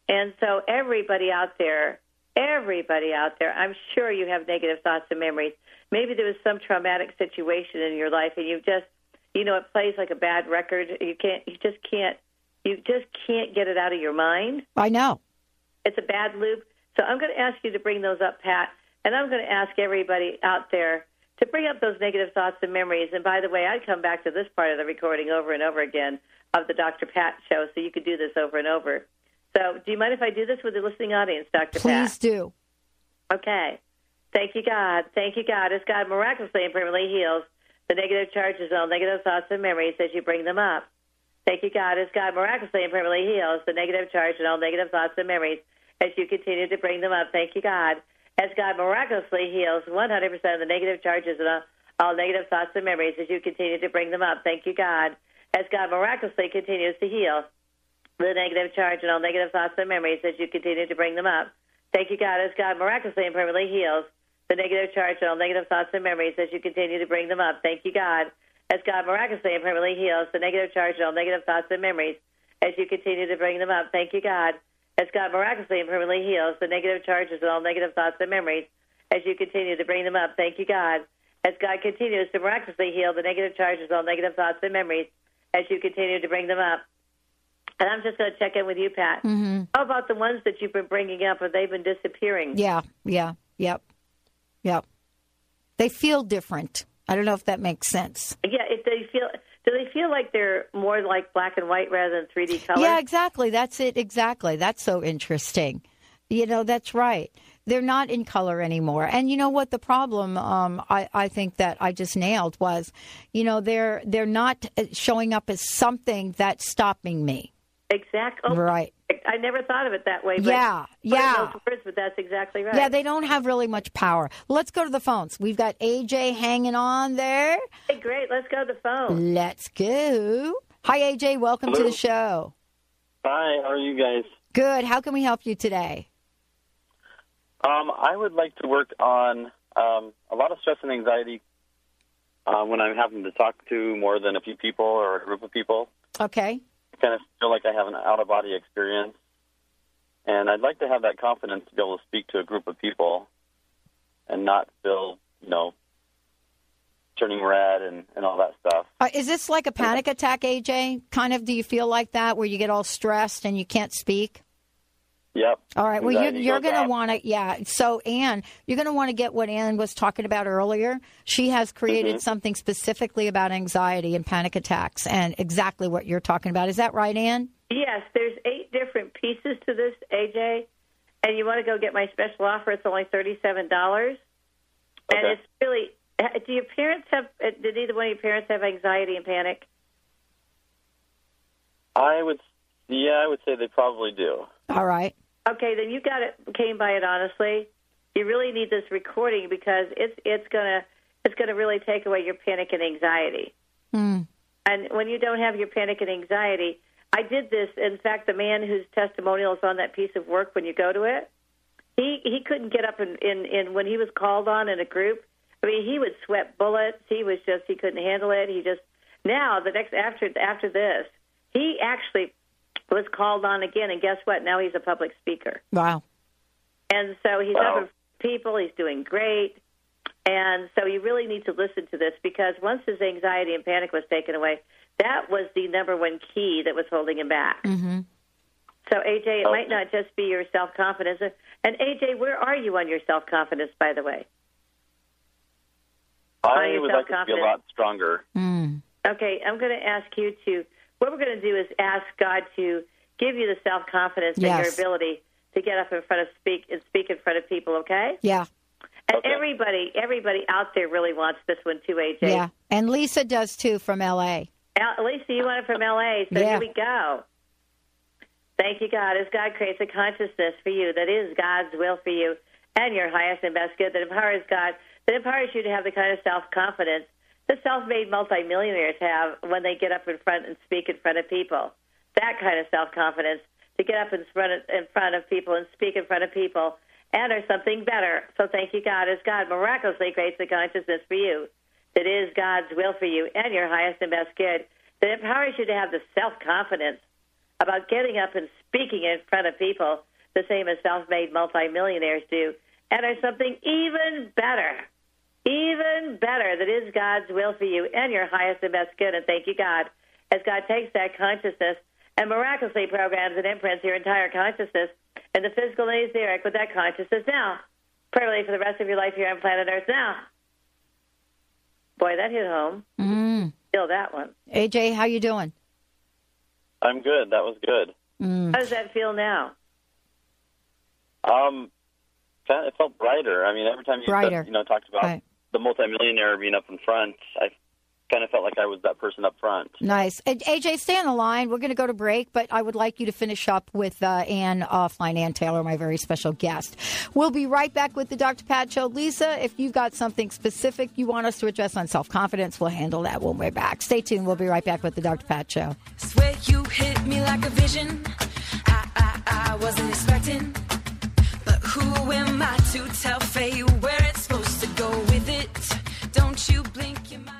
And so, everybody out there, everybody out there, I'm sure you have negative thoughts and memories. Maybe there was some traumatic situation in your life, and you just, you know, it plays like a bad record. You can't, you just can't, you just can't get it out of your mind. I know. It's a bad loop. So I'm going to ask you to bring those up, Pat, and I'm going to ask everybody out there to bring up those negative thoughts and memories. And by the way, I'd come back to this part of the recording over and over again of the Dr. Pat show, so you could do this over and over. So, do you mind if I do this with the listening audience, Dr. Pat? Please do. Okay. Thank you, God. Thank you, God. As God miraculously and permanently heals the negative charges and all negative thoughts and memories as you bring them up. Thank you, God. As God miraculously and permanently heals the negative charge and all negative thoughts and memories as you continue to bring them up. Thank you, God. As God miraculously heals 100% of the negative charges and all, negative thoughts and memories as you continue to bring them up. Thank you, God. As God miraculously continues to heal the negative charge and all negative thoughts and memories as you continue to bring them up. Thank you, God, as God miraculously and permanently heals the negative charge and all negative thoughts and memories as you continue to bring them up. Thank you, God, as God miraculously and permanently heals the negative charge and all negative thoughts and memories as you continue to bring them up. Thank you, God, as God miraculously and permanently heals the negative charges and all negative thoughts and memories as you continue to bring them up. Thank you, God, as God continues to miraculously heal the negative charges and all negative thoughts and memories as you continue to bring them up. And I'm just going to check in with you, Pat. hmm How about the ones that you've been bringing up? Have they been disappearing? Yeah. Yeah. Yep. Yep. They feel different. I don't know if that makes sense. Yeah. If they feel, do they feel like they're more like black and white rather than 3D color? Yeah, exactly. That's it. Exactly. That's so interesting. You know, that's right. They're not in color anymore. And you know what? The problem, um, I, I think that I just nailed was, you know, they're they're not uh, showing up as something that's stopping me. Exactly. Oh, Right. I never thought of it that way. But Yeah, put it in yeah. Those words, but that's exactly right. Yeah, they don't have really much power. Let's go to the phones. We've got AJ hanging on there. Hey, great. Let's go to the phone. Let's go. Hi, AJ. Welcome to the show. Hi, how are you guys? Good. How can we help you today? Um, I would like to work on um, a lot of stress and anxiety uh, when I'm having to talk to more than a few people or a group of people. Okay. Kind of feel like I have an out of body experience. And I'd like to have that confidence to be able to speak to a group of people and not feel, you know, turning red and, and all that stuff. Uh, is this like a panic attack, AJ? Kind of, do you feel like that where you get all stressed and you can't speak? Yep. All right. Well, you're, you're going to want to, yeah. So, Ann, you're going to want to get what Ann was talking about earlier. She has created Mhm. something specifically about anxiety and panic attacks and exactly what you're talking about. Is that right, Ann? Yes, there's eight different pieces to this, AJ. And you want to go get my special offer? It's only thirty-seven dollars, Okay. and it's really. Do your parents have? uh, Did either one of your parents have anxiety and panic? I would, yeah, I would say they probably do. All right. Okay, then you got it. Came by it honestly. You really need this recording because it's it's gonna it's gonna really take away your panic and anxiety. Hmm. And when you don't have your panic and anxiety, I did this. In fact, the man whose testimonial is on that piece of work, when you go to it, he he couldn't get up in in, in when he was called on in a group. I mean, he would sweat bullets. He was just he couldn't handle it. He just now the next after after this, he actually was called on again, and guess what? Now he's a public speaker. Wow. And so he's Wow. up with people. He's doing great. And so you really need to listen to this because once his anxiety and panic was taken away, that was the number one key that was holding him back. Mm-hmm. So AJ, it Oh. might not just be your self confidence. And AJ, where are you on your self confidence, by the way? I your would like to be a lot stronger. Mm. Okay, I'm going to ask you to. What we're going to do is ask God to give you the self confidence and your ability to get up in front of speak and speak in front of people. Okay. Yeah. And everybody, everybody out there really wants this one too, AJ. Yeah. And Lisa does too from L.A. Al- Lisa, you want it from LA, so Yeah. here we go. Thank you, God. As God creates a consciousness for you that is God's will for you and your highest and best good that empowers God, that empowers you to have the kind of self confidence that self made multimillionaires have when they get up in front and speak in front of people. That kind of self confidence to get up in front of, in front of people and speak in front of people and are something better. So thank you, God, as God. Miraculously creates the consciousness for you. That is God's will for you and your highest and best good, that empowers you to have the self confidence about getting up and speaking in front of people, the same as self made multimillionaires do, and are something even better, even better, that is God's will for you and your highest and best good. And thank you, God, as God takes that consciousness and miraculously programs and imprints your entire consciousness and the physical and etheric with that consciousness now, permanently for the rest of your life here on planet Earth now. Boy, that hit home. Mm. Feel that one. AJ, how you doing? I'm good. That was good. Mm. How does that feel now? Um, it felt brighter. I mean, every time you Brighter. Said, you know talked about Right. The multimillionaire being up in front, I kind of felt like I was that person up front. Nice. And AJ, stay on the line. We're going to go to break, but I would like you to finish up with uh, Ann offline, Ann Taylor, my very special guest. We'll be right back with the Dr. Pat Show. Lisa, if you've got something specific you want us to address on self confidence, we'll handle that when we're back. Stay tuned. We'll be right back with the Dr. Pat Show. Swear you hit me like a vision. I, I, I wasn't expecting. But who am I to tell fate where Don't you blink, you might.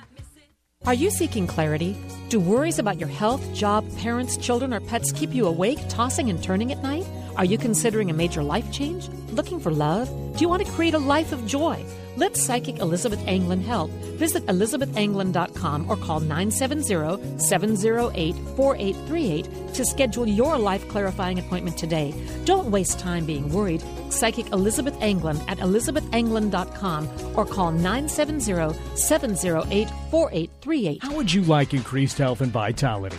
Are you seeking clarity? Do worries about your health, job, parents, children, or pets keep you awake, tossing and turning at night? Are you considering a major life change? Looking for love? Do you want to create a life of joy? Let psychic Elizabeth Anglin help. Visit elizabethanglin.com or call 970-708-4838 to schedule your life clarifying appointment today. Don't waste time being worried. Psychic Elizabeth Anglin at elizabethanglin.com or call 970-708-4838. How would you like increased health and vitality?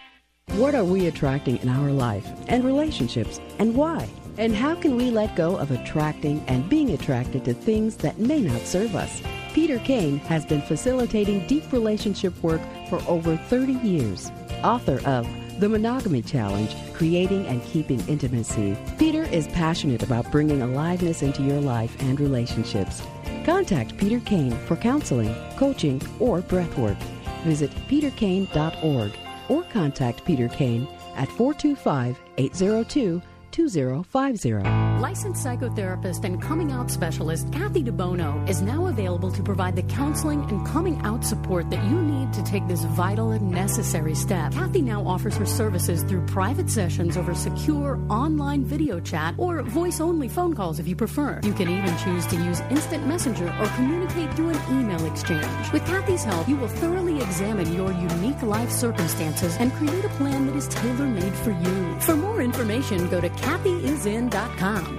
What are we attracting in our life and relationships, and why? And how can we let go of attracting and being attracted to things that may not serve us? Peter Kane has been facilitating deep relationship work for over 30 years. Author of The Monogamy Challenge Creating and Keeping Intimacy, Peter is passionate about bringing aliveness into your life and relationships. Contact Peter Kane for counseling, coaching, or breathwork. Visit peterkane.org or contact Peter Kane at 425 802 2050. Licensed psychotherapist and coming out specialist Kathy DeBono is now available to provide the counseling and coming out support that you need to take this vital and necessary step. Kathy now offers her services through private sessions over secure online video chat or voice only phone calls if you prefer. You can even choose to use instant messenger or communicate through an email exchange. With Kathy's help, you will thoroughly examine your unique life circumstances and create a plan that is tailor made for you. For more information, go to kathyisin.com.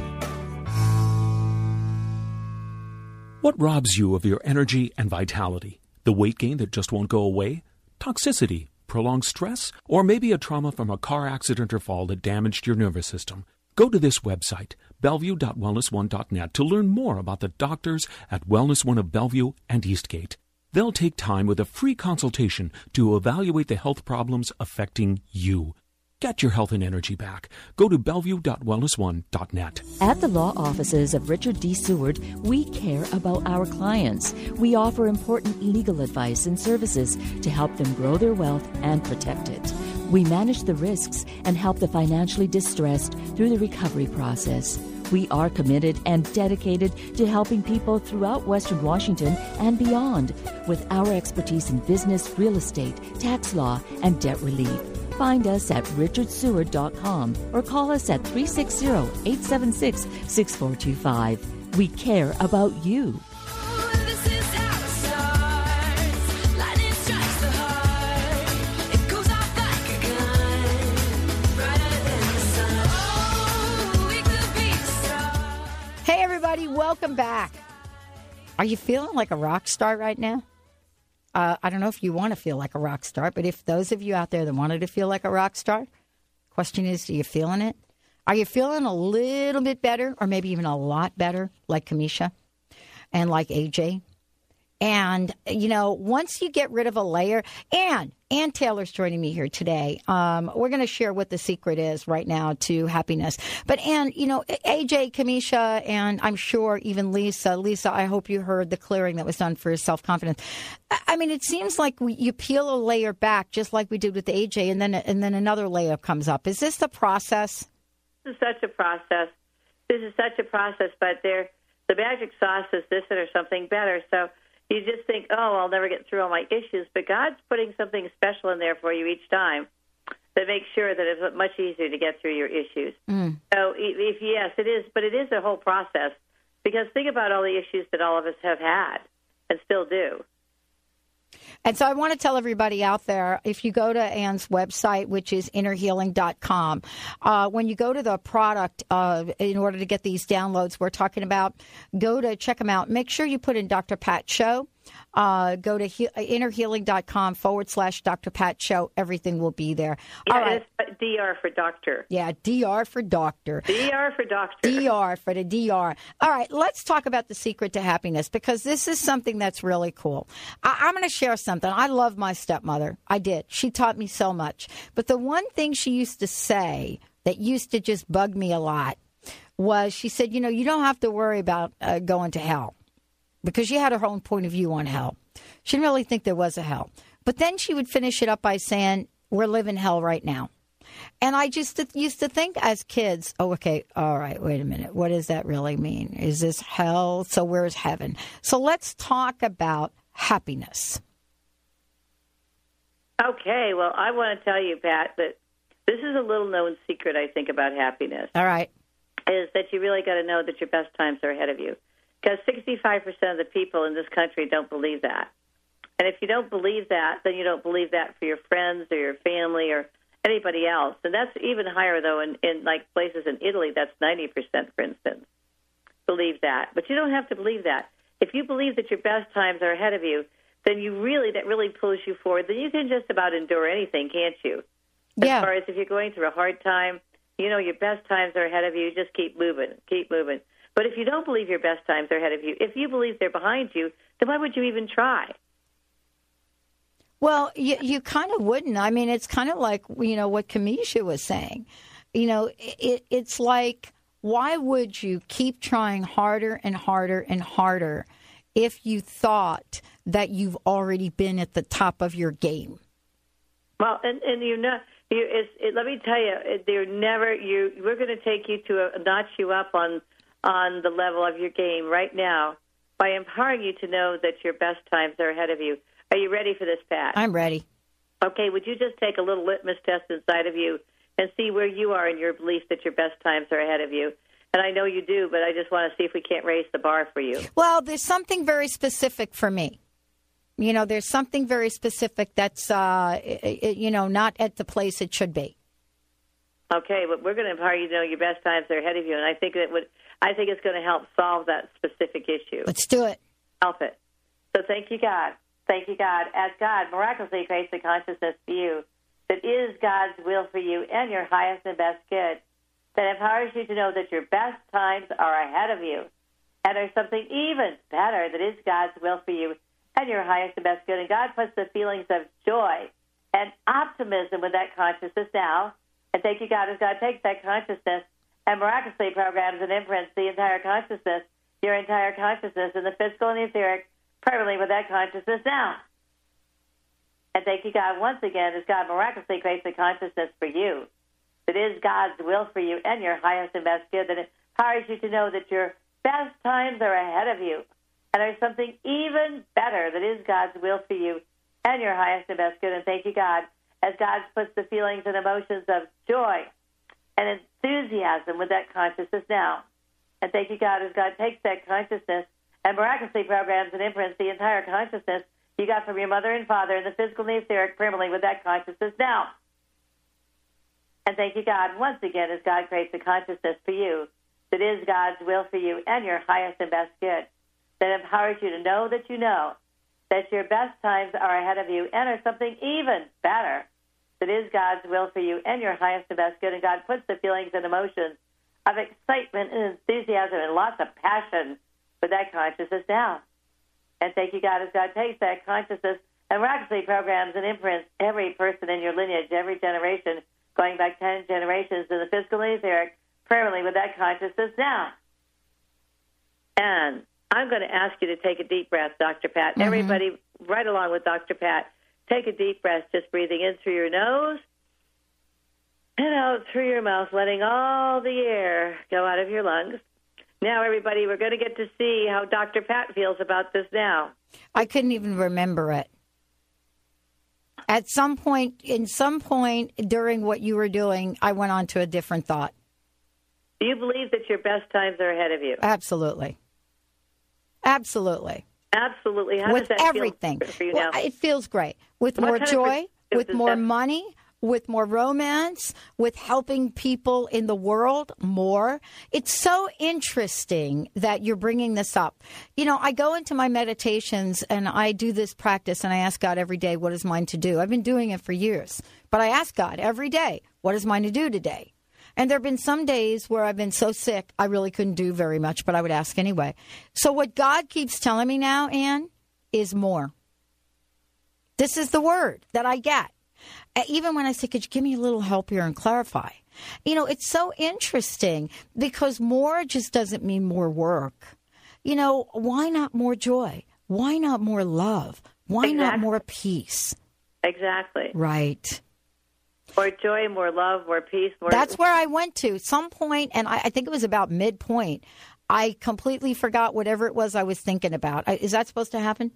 What robs you of your energy and vitality? The weight gain that just won't go away? Toxicity, prolonged stress, or maybe a trauma from a car accident or fall that damaged your nervous system? Go to this website, bellevue.wellness1.net, to learn more about the doctors at Wellness One of Bellevue and Eastgate. They'll take time with a free consultation to evaluate the health problems affecting you. Get your health and energy back. Go to bellevue.wellness1.net. At the law offices of Richard D. Seward, we care about our clients. We offer important legal advice and services to help them grow their wealth and protect it. We manage the risks and help the financially distressed through the recovery process. We are committed and dedicated to helping people throughout Western Washington and beyond with our expertise in business, real estate, tax law, and debt relief. Find us at richardseward.com or call us at 360 876 6425. We care about you. Hey, everybody, welcome back. Are you feeling like a rock star right now? Uh, I don't know if you want to feel like a rock star, but if those of you out there that wanted to feel like a rock star, question is, are you feeling it? Are you feeling a little bit better, or maybe even a lot better, like Kamisha and like AJ? And you know, once you get rid of a layer, and Ann Taylor's joining me here today. Um, we're going to share what the secret is right now to happiness. But Ann, you know, AJ, Kamisha, and I'm sure even Lisa. Lisa, I hope you heard the clearing that was done for self confidence. I mean, it seems like we, you peel a layer back, just like we did with AJ, and then and then another layer comes up. Is this the process? This is such a process. This is such a process, but there, the magic sauce is this or something better. So you just think, oh, I'll never get through all my issues, but God's putting something special in there for you each time that makes sure that it's much easier to get through your issues. Mm. So, if, if yes, it is, but it is a whole process because think about all the issues that all of us have had and still do. And so I want to tell everybody out there if you go to Ann's website, which is innerhealing.com, uh, when you go to the product uh, in order to get these downloads we're talking about, go to check them out. Make sure you put in Dr. Pat Show. Uh, go to he- innerhealing.com forward slash Dr. Pat Show. Everything will be there. Yeah, All right. it's DR for doctor. Yeah, DR for doctor. DR for doctor. DR for the DR. All right, let's talk about the secret to happiness because this is something that's really cool. I- I'm going to share something. I love my stepmother. I did. She taught me so much. But the one thing she used to say that used to just bug me a lot was she said, you know, you don't have to worry about uh, going to hell because she had her own point of view on hell. She didn't really think there was a hell. But then she would finish it up by saying, we're living hell right now. And I just used to think as kids, oh, okay, all right, wait a minute. What does that really mean? Is this hell? So where's heaven? So let's talk about happiness. Okay, well, I want to tell you, Pat, that this is a little known secret, I think, about happiness. All right. Is that you really got to know that your best times are ahead of you. Because 65% of the people in this country don't believe that. And if you don't believe that, then you don't believe that for your friends or your family or anybody else. And that's even higher, though, in, in like places in Italy, that's 90%, for instance, believe that. But you don't have to believe that. If you believe that your best times are ahead of you, then you really, that really pulls you forward. Then you can just about endure anything, can't you? As Yeah. far as if you're going through a hard time, you know your best times are ahead of you. Just keep moving, keep moving. But if you don't believe your best times are ahead of you, if you believe they're behind you, then why would you even try? Well, you, you kind of wouldn't. I mean, it's kind of like, you know, what Kamisha was saying. You know, it, it's like, why would you keep trying harder and harder and harder if you thought that you've already been at the top of your game? Well, and and you know, you it's, it, let me tell you, they're never you. We're going to take you to a, notch you up on on the level of your game right now by empowering you to know that your best times are ahead of you. Are you ready for this, Pat? I'm ready. Okay, would you just take a little litmus test inside of you and see where you are in your belief that your best times are ahead of you? And I know you do, but I just want to see if we can't raise the bar for you. Well, there's something very specific for me. You know, there's something very specific that's, uh, you know, not at the place it should be. Okay, but we're going to empower you to know your best times are ahead of you, and I think that would I think it's going to help solve that specific issue. Let's do it. Help it. So thank you, God. Thank you, God. As God miraculously creates the consciousness for you that is God's will for you and your highest and best good, that empowers you to know that your best times are ahead of you, and there's something even better that is God's will for you and your highest and best good. And God puts the feelings of joy and optimism with that consciousness now. And thank you, God, as God takes that consciousness and miraculously programs and imprints the entire consciousness, your entire consciousness in the physical and the etheric, permanently with that consciousness now. And thank you, God, once again, as God miraculously creates the consciousness for you that is God's will for you and your highest and best good, that empowers you to know that your best times are ahead of you. And there's something even better that is God's will for you and your highest and best good. And thank you, God, as God puts the feelings and emotions of joy and enthusiasm with that consciousness now. And thank you, God, as God takes that consciousness and miraculously programs and imprints the entire consciousness you got from your mother and father in the physical and the etheric permanently with that consciousness now. And thank you, God, once again, as God creates a consciousness for you that is God's will for you and your highest and best good, that empowers you to know that you know that your best times are ahead of you and are something even better that is God's will for you and your highest and best good. And God puts the feelings and emotions of excitement and enthusiasm and lots of passion with that consciousness down. And thank you, God, as God takes that consciousness and miraculously programs and imprints every person in your lineage, every generation, going back 10 generations in the physical etheric, permanently with that consciousness now. And I'm going to ask you to take a deep breath, Dr. Pat. Mm-hmm. Everybody, right along with Dr. Pat, take a deep breath, just breathing in through your nose and out through your mouth, letting all the air go out of your lungs. Now, everybody, we're going to get to see how Dr. Pat feels about this now. I couldn't even remember it. At some point, in some point during what you were doing, I went on to a different thought. Do you believe that your best times are ahead of you? Absolutely. Absolutely. Absolutely. How with does that everything. feel for you Well, now? it feels great. With What more joy, with more that- money, with more romance, with helping people in the world more. It's so interesting that you're bringing this up. You know, I go into my meditations and I do this practice and I ask God every day, what is mine to do? I've been doing it for years, but I ask God every day, what is mine to do today? And there have been some days where I've been so sick, I really couldn't do very much, but I would ask anyway. So, what God keeps telling me now, Ann, is more. This is the word that I get. Uh, Even when I say, could you give me a little help here and clarify? You know, it's so interesting because more just doesn't mean more work. You know, why not more joy? Why not more love? Why not more peace? Exactly. Right. More joy, more love, more peace, more. That's where I went to some point, and I, I think it was about midpoint. I completely forgot whatever it was I was thinking about. I, is that supposed to happen?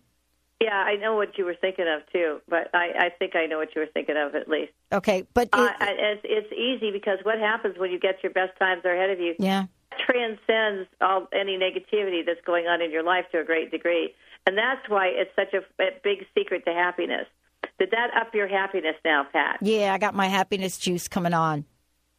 Yeah, I know what you were thinking of too, but I, I think I know what you were thinking of at least. Okay, but Uh, it's, it's easy because what happens when you get your best times are ahead of you yeah, transcends all any negativity that's going on in your life to a great degree, and that's why it's such a, a big secret to happiness. Did that up your happiness now, Pat? yeah, I got my happiness juice coming on.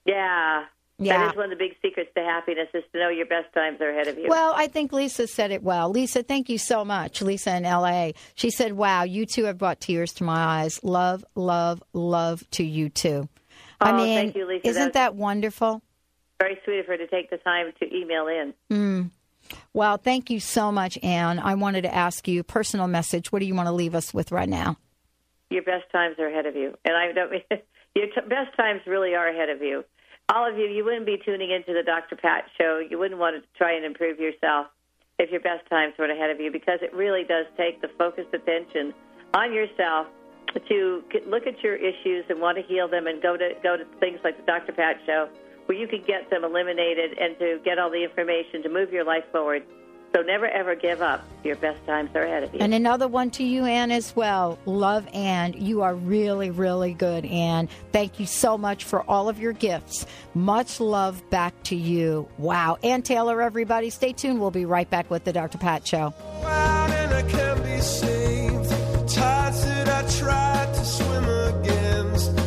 Yeah. Yeah. That is one of the big secrets to happiness is to know your best times are ahead of you. Well, I think Lisa said it well. Lisa, thank you so much. Lisa in LA. She said, Wow, you two have brought tears to my eyes. Love, love, love to you too. I Oh, mean, thank you, Lisa. isn't That's- that wonderful? very sweet of her to take the time to email in. Mm. Well, thank you so much, Ann. I wanted to ask you personal message. What do you want to leave us with right now? Your best times are ahead of you, and I don't mean your t- best times really are ahead of you. All of you, you wouldn't be tuning into the Dr. Pat show. You wouldn't want to try and improve yourself if your best times weren't ahead of you, because it really does take the focused attention on yourself to look at your issues and want to heal them and go to go to things like the Dr. Pat Show, where you can get them eliminated and to get all the information to move your life forward. So never ever give up. Your best times are ahead of you. And another one to you, Ann, as well. Love Ann. You are really, really good, Ann. Thank you so much for all of your gifts. Much love back to you. Wow. Ann Taylor, everybody. Stay tuned. We'll be right back with the Dr. Pat Show. and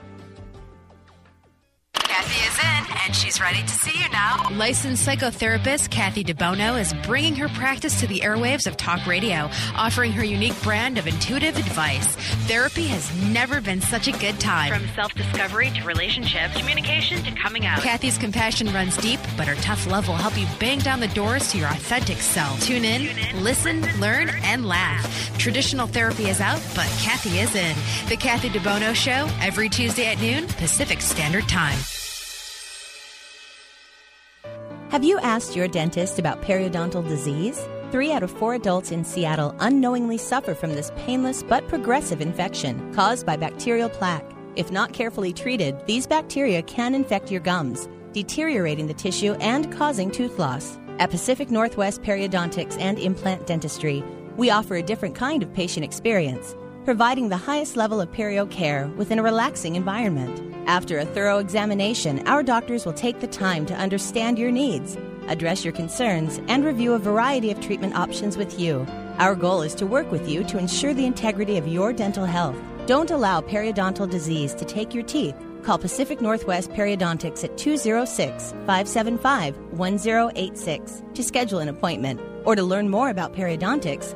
Kathy is in, and she's ready to see you now. Licensed psychotherapist Kathy DeBono is bringing her practice to the airwaves of talk radio, offering her unique brand of intuitive advice. Therapy has never been such a good time. From self discovery to relationships, communication to coming out. Kathy's compassion runs deep, but her tough love will help you bang down the doors to your authentic self. Tune in, listen, learn, and laugh. Traditional therapy is out, but Kathy is in. The Kathy DeBono Show, every Tuesday at noon, Pacific Standard Time. Have you asked your dentist about periodontal disease? Three out of four adults in Seattle unknowingly suffer from this painless but progressive infection caused by bacterial plaque. If not carefully treated, these bacteria can infect your gums, deteriorating the tissue and causing tooth loss. At Pacific Northwest Periodontics and Implant Dentistry, we offer a different kind of patient experience, providing the highest level of perio care within a relaxing environment. After a thorough examination, our doctors will take the time to understand your needs, address your concerns, and review a variety of treatment options with you. Our goal is to work with you to ensure the integrity of your dental health. Don't allow periodontal disease to take your teeth. Call Pacific Northwest Periodontics at 206 575 1086 to schedule an appointment. Or to learn more about periodontics,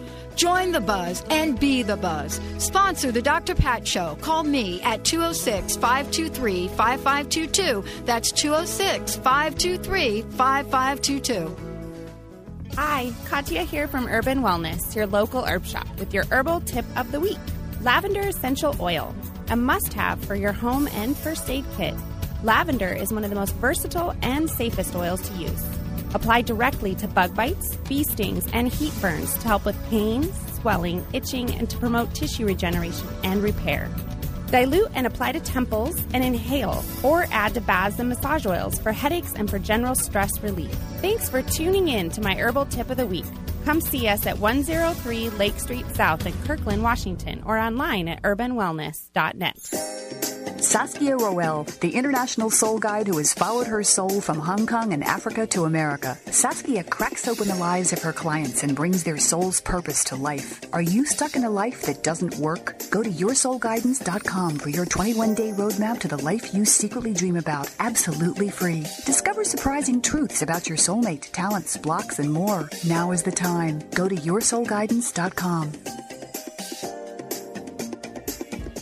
Join the buzz and be the buzz. Sponsor the Dr. Pat Show. Call me at 206 523 5522. That's 206 523 5522. Hi, Katya here from Urban Wellness, your local herb shop, with your herbal tip of the week lavender essential oil, a must have for your home and first aid kit. Lavender is one of the most versatile and safest oils to use. Apply directly to bug bites, bee stings, and heat burns to help with pain, swelling, itching, and to promote tissue regeneration and repair. Dilute and apply to temples and inhale, or add to baths and massage oils for headaches and for general stress relief. Thanks for tuning in to my herbal tip of the week. Come see us at 103 Lake Street South in Kirkland, Washington, or online at urbanwellness.net. Saskia Roel, the international soul guide who has followed her soul from Hong Kong and Africa to America. Saskia cracks open the lives of her clients and brings their soul's purpose to life. Are you stuck in a life that doesn't work? Go to yoursoulguidance.com for your 21 day roadmap to the life you secretly dream about, absolutely free. Discover surprising truths about your soulmate, talents, blocks, and more. Now is the time. Go to yoursoulguidance.com.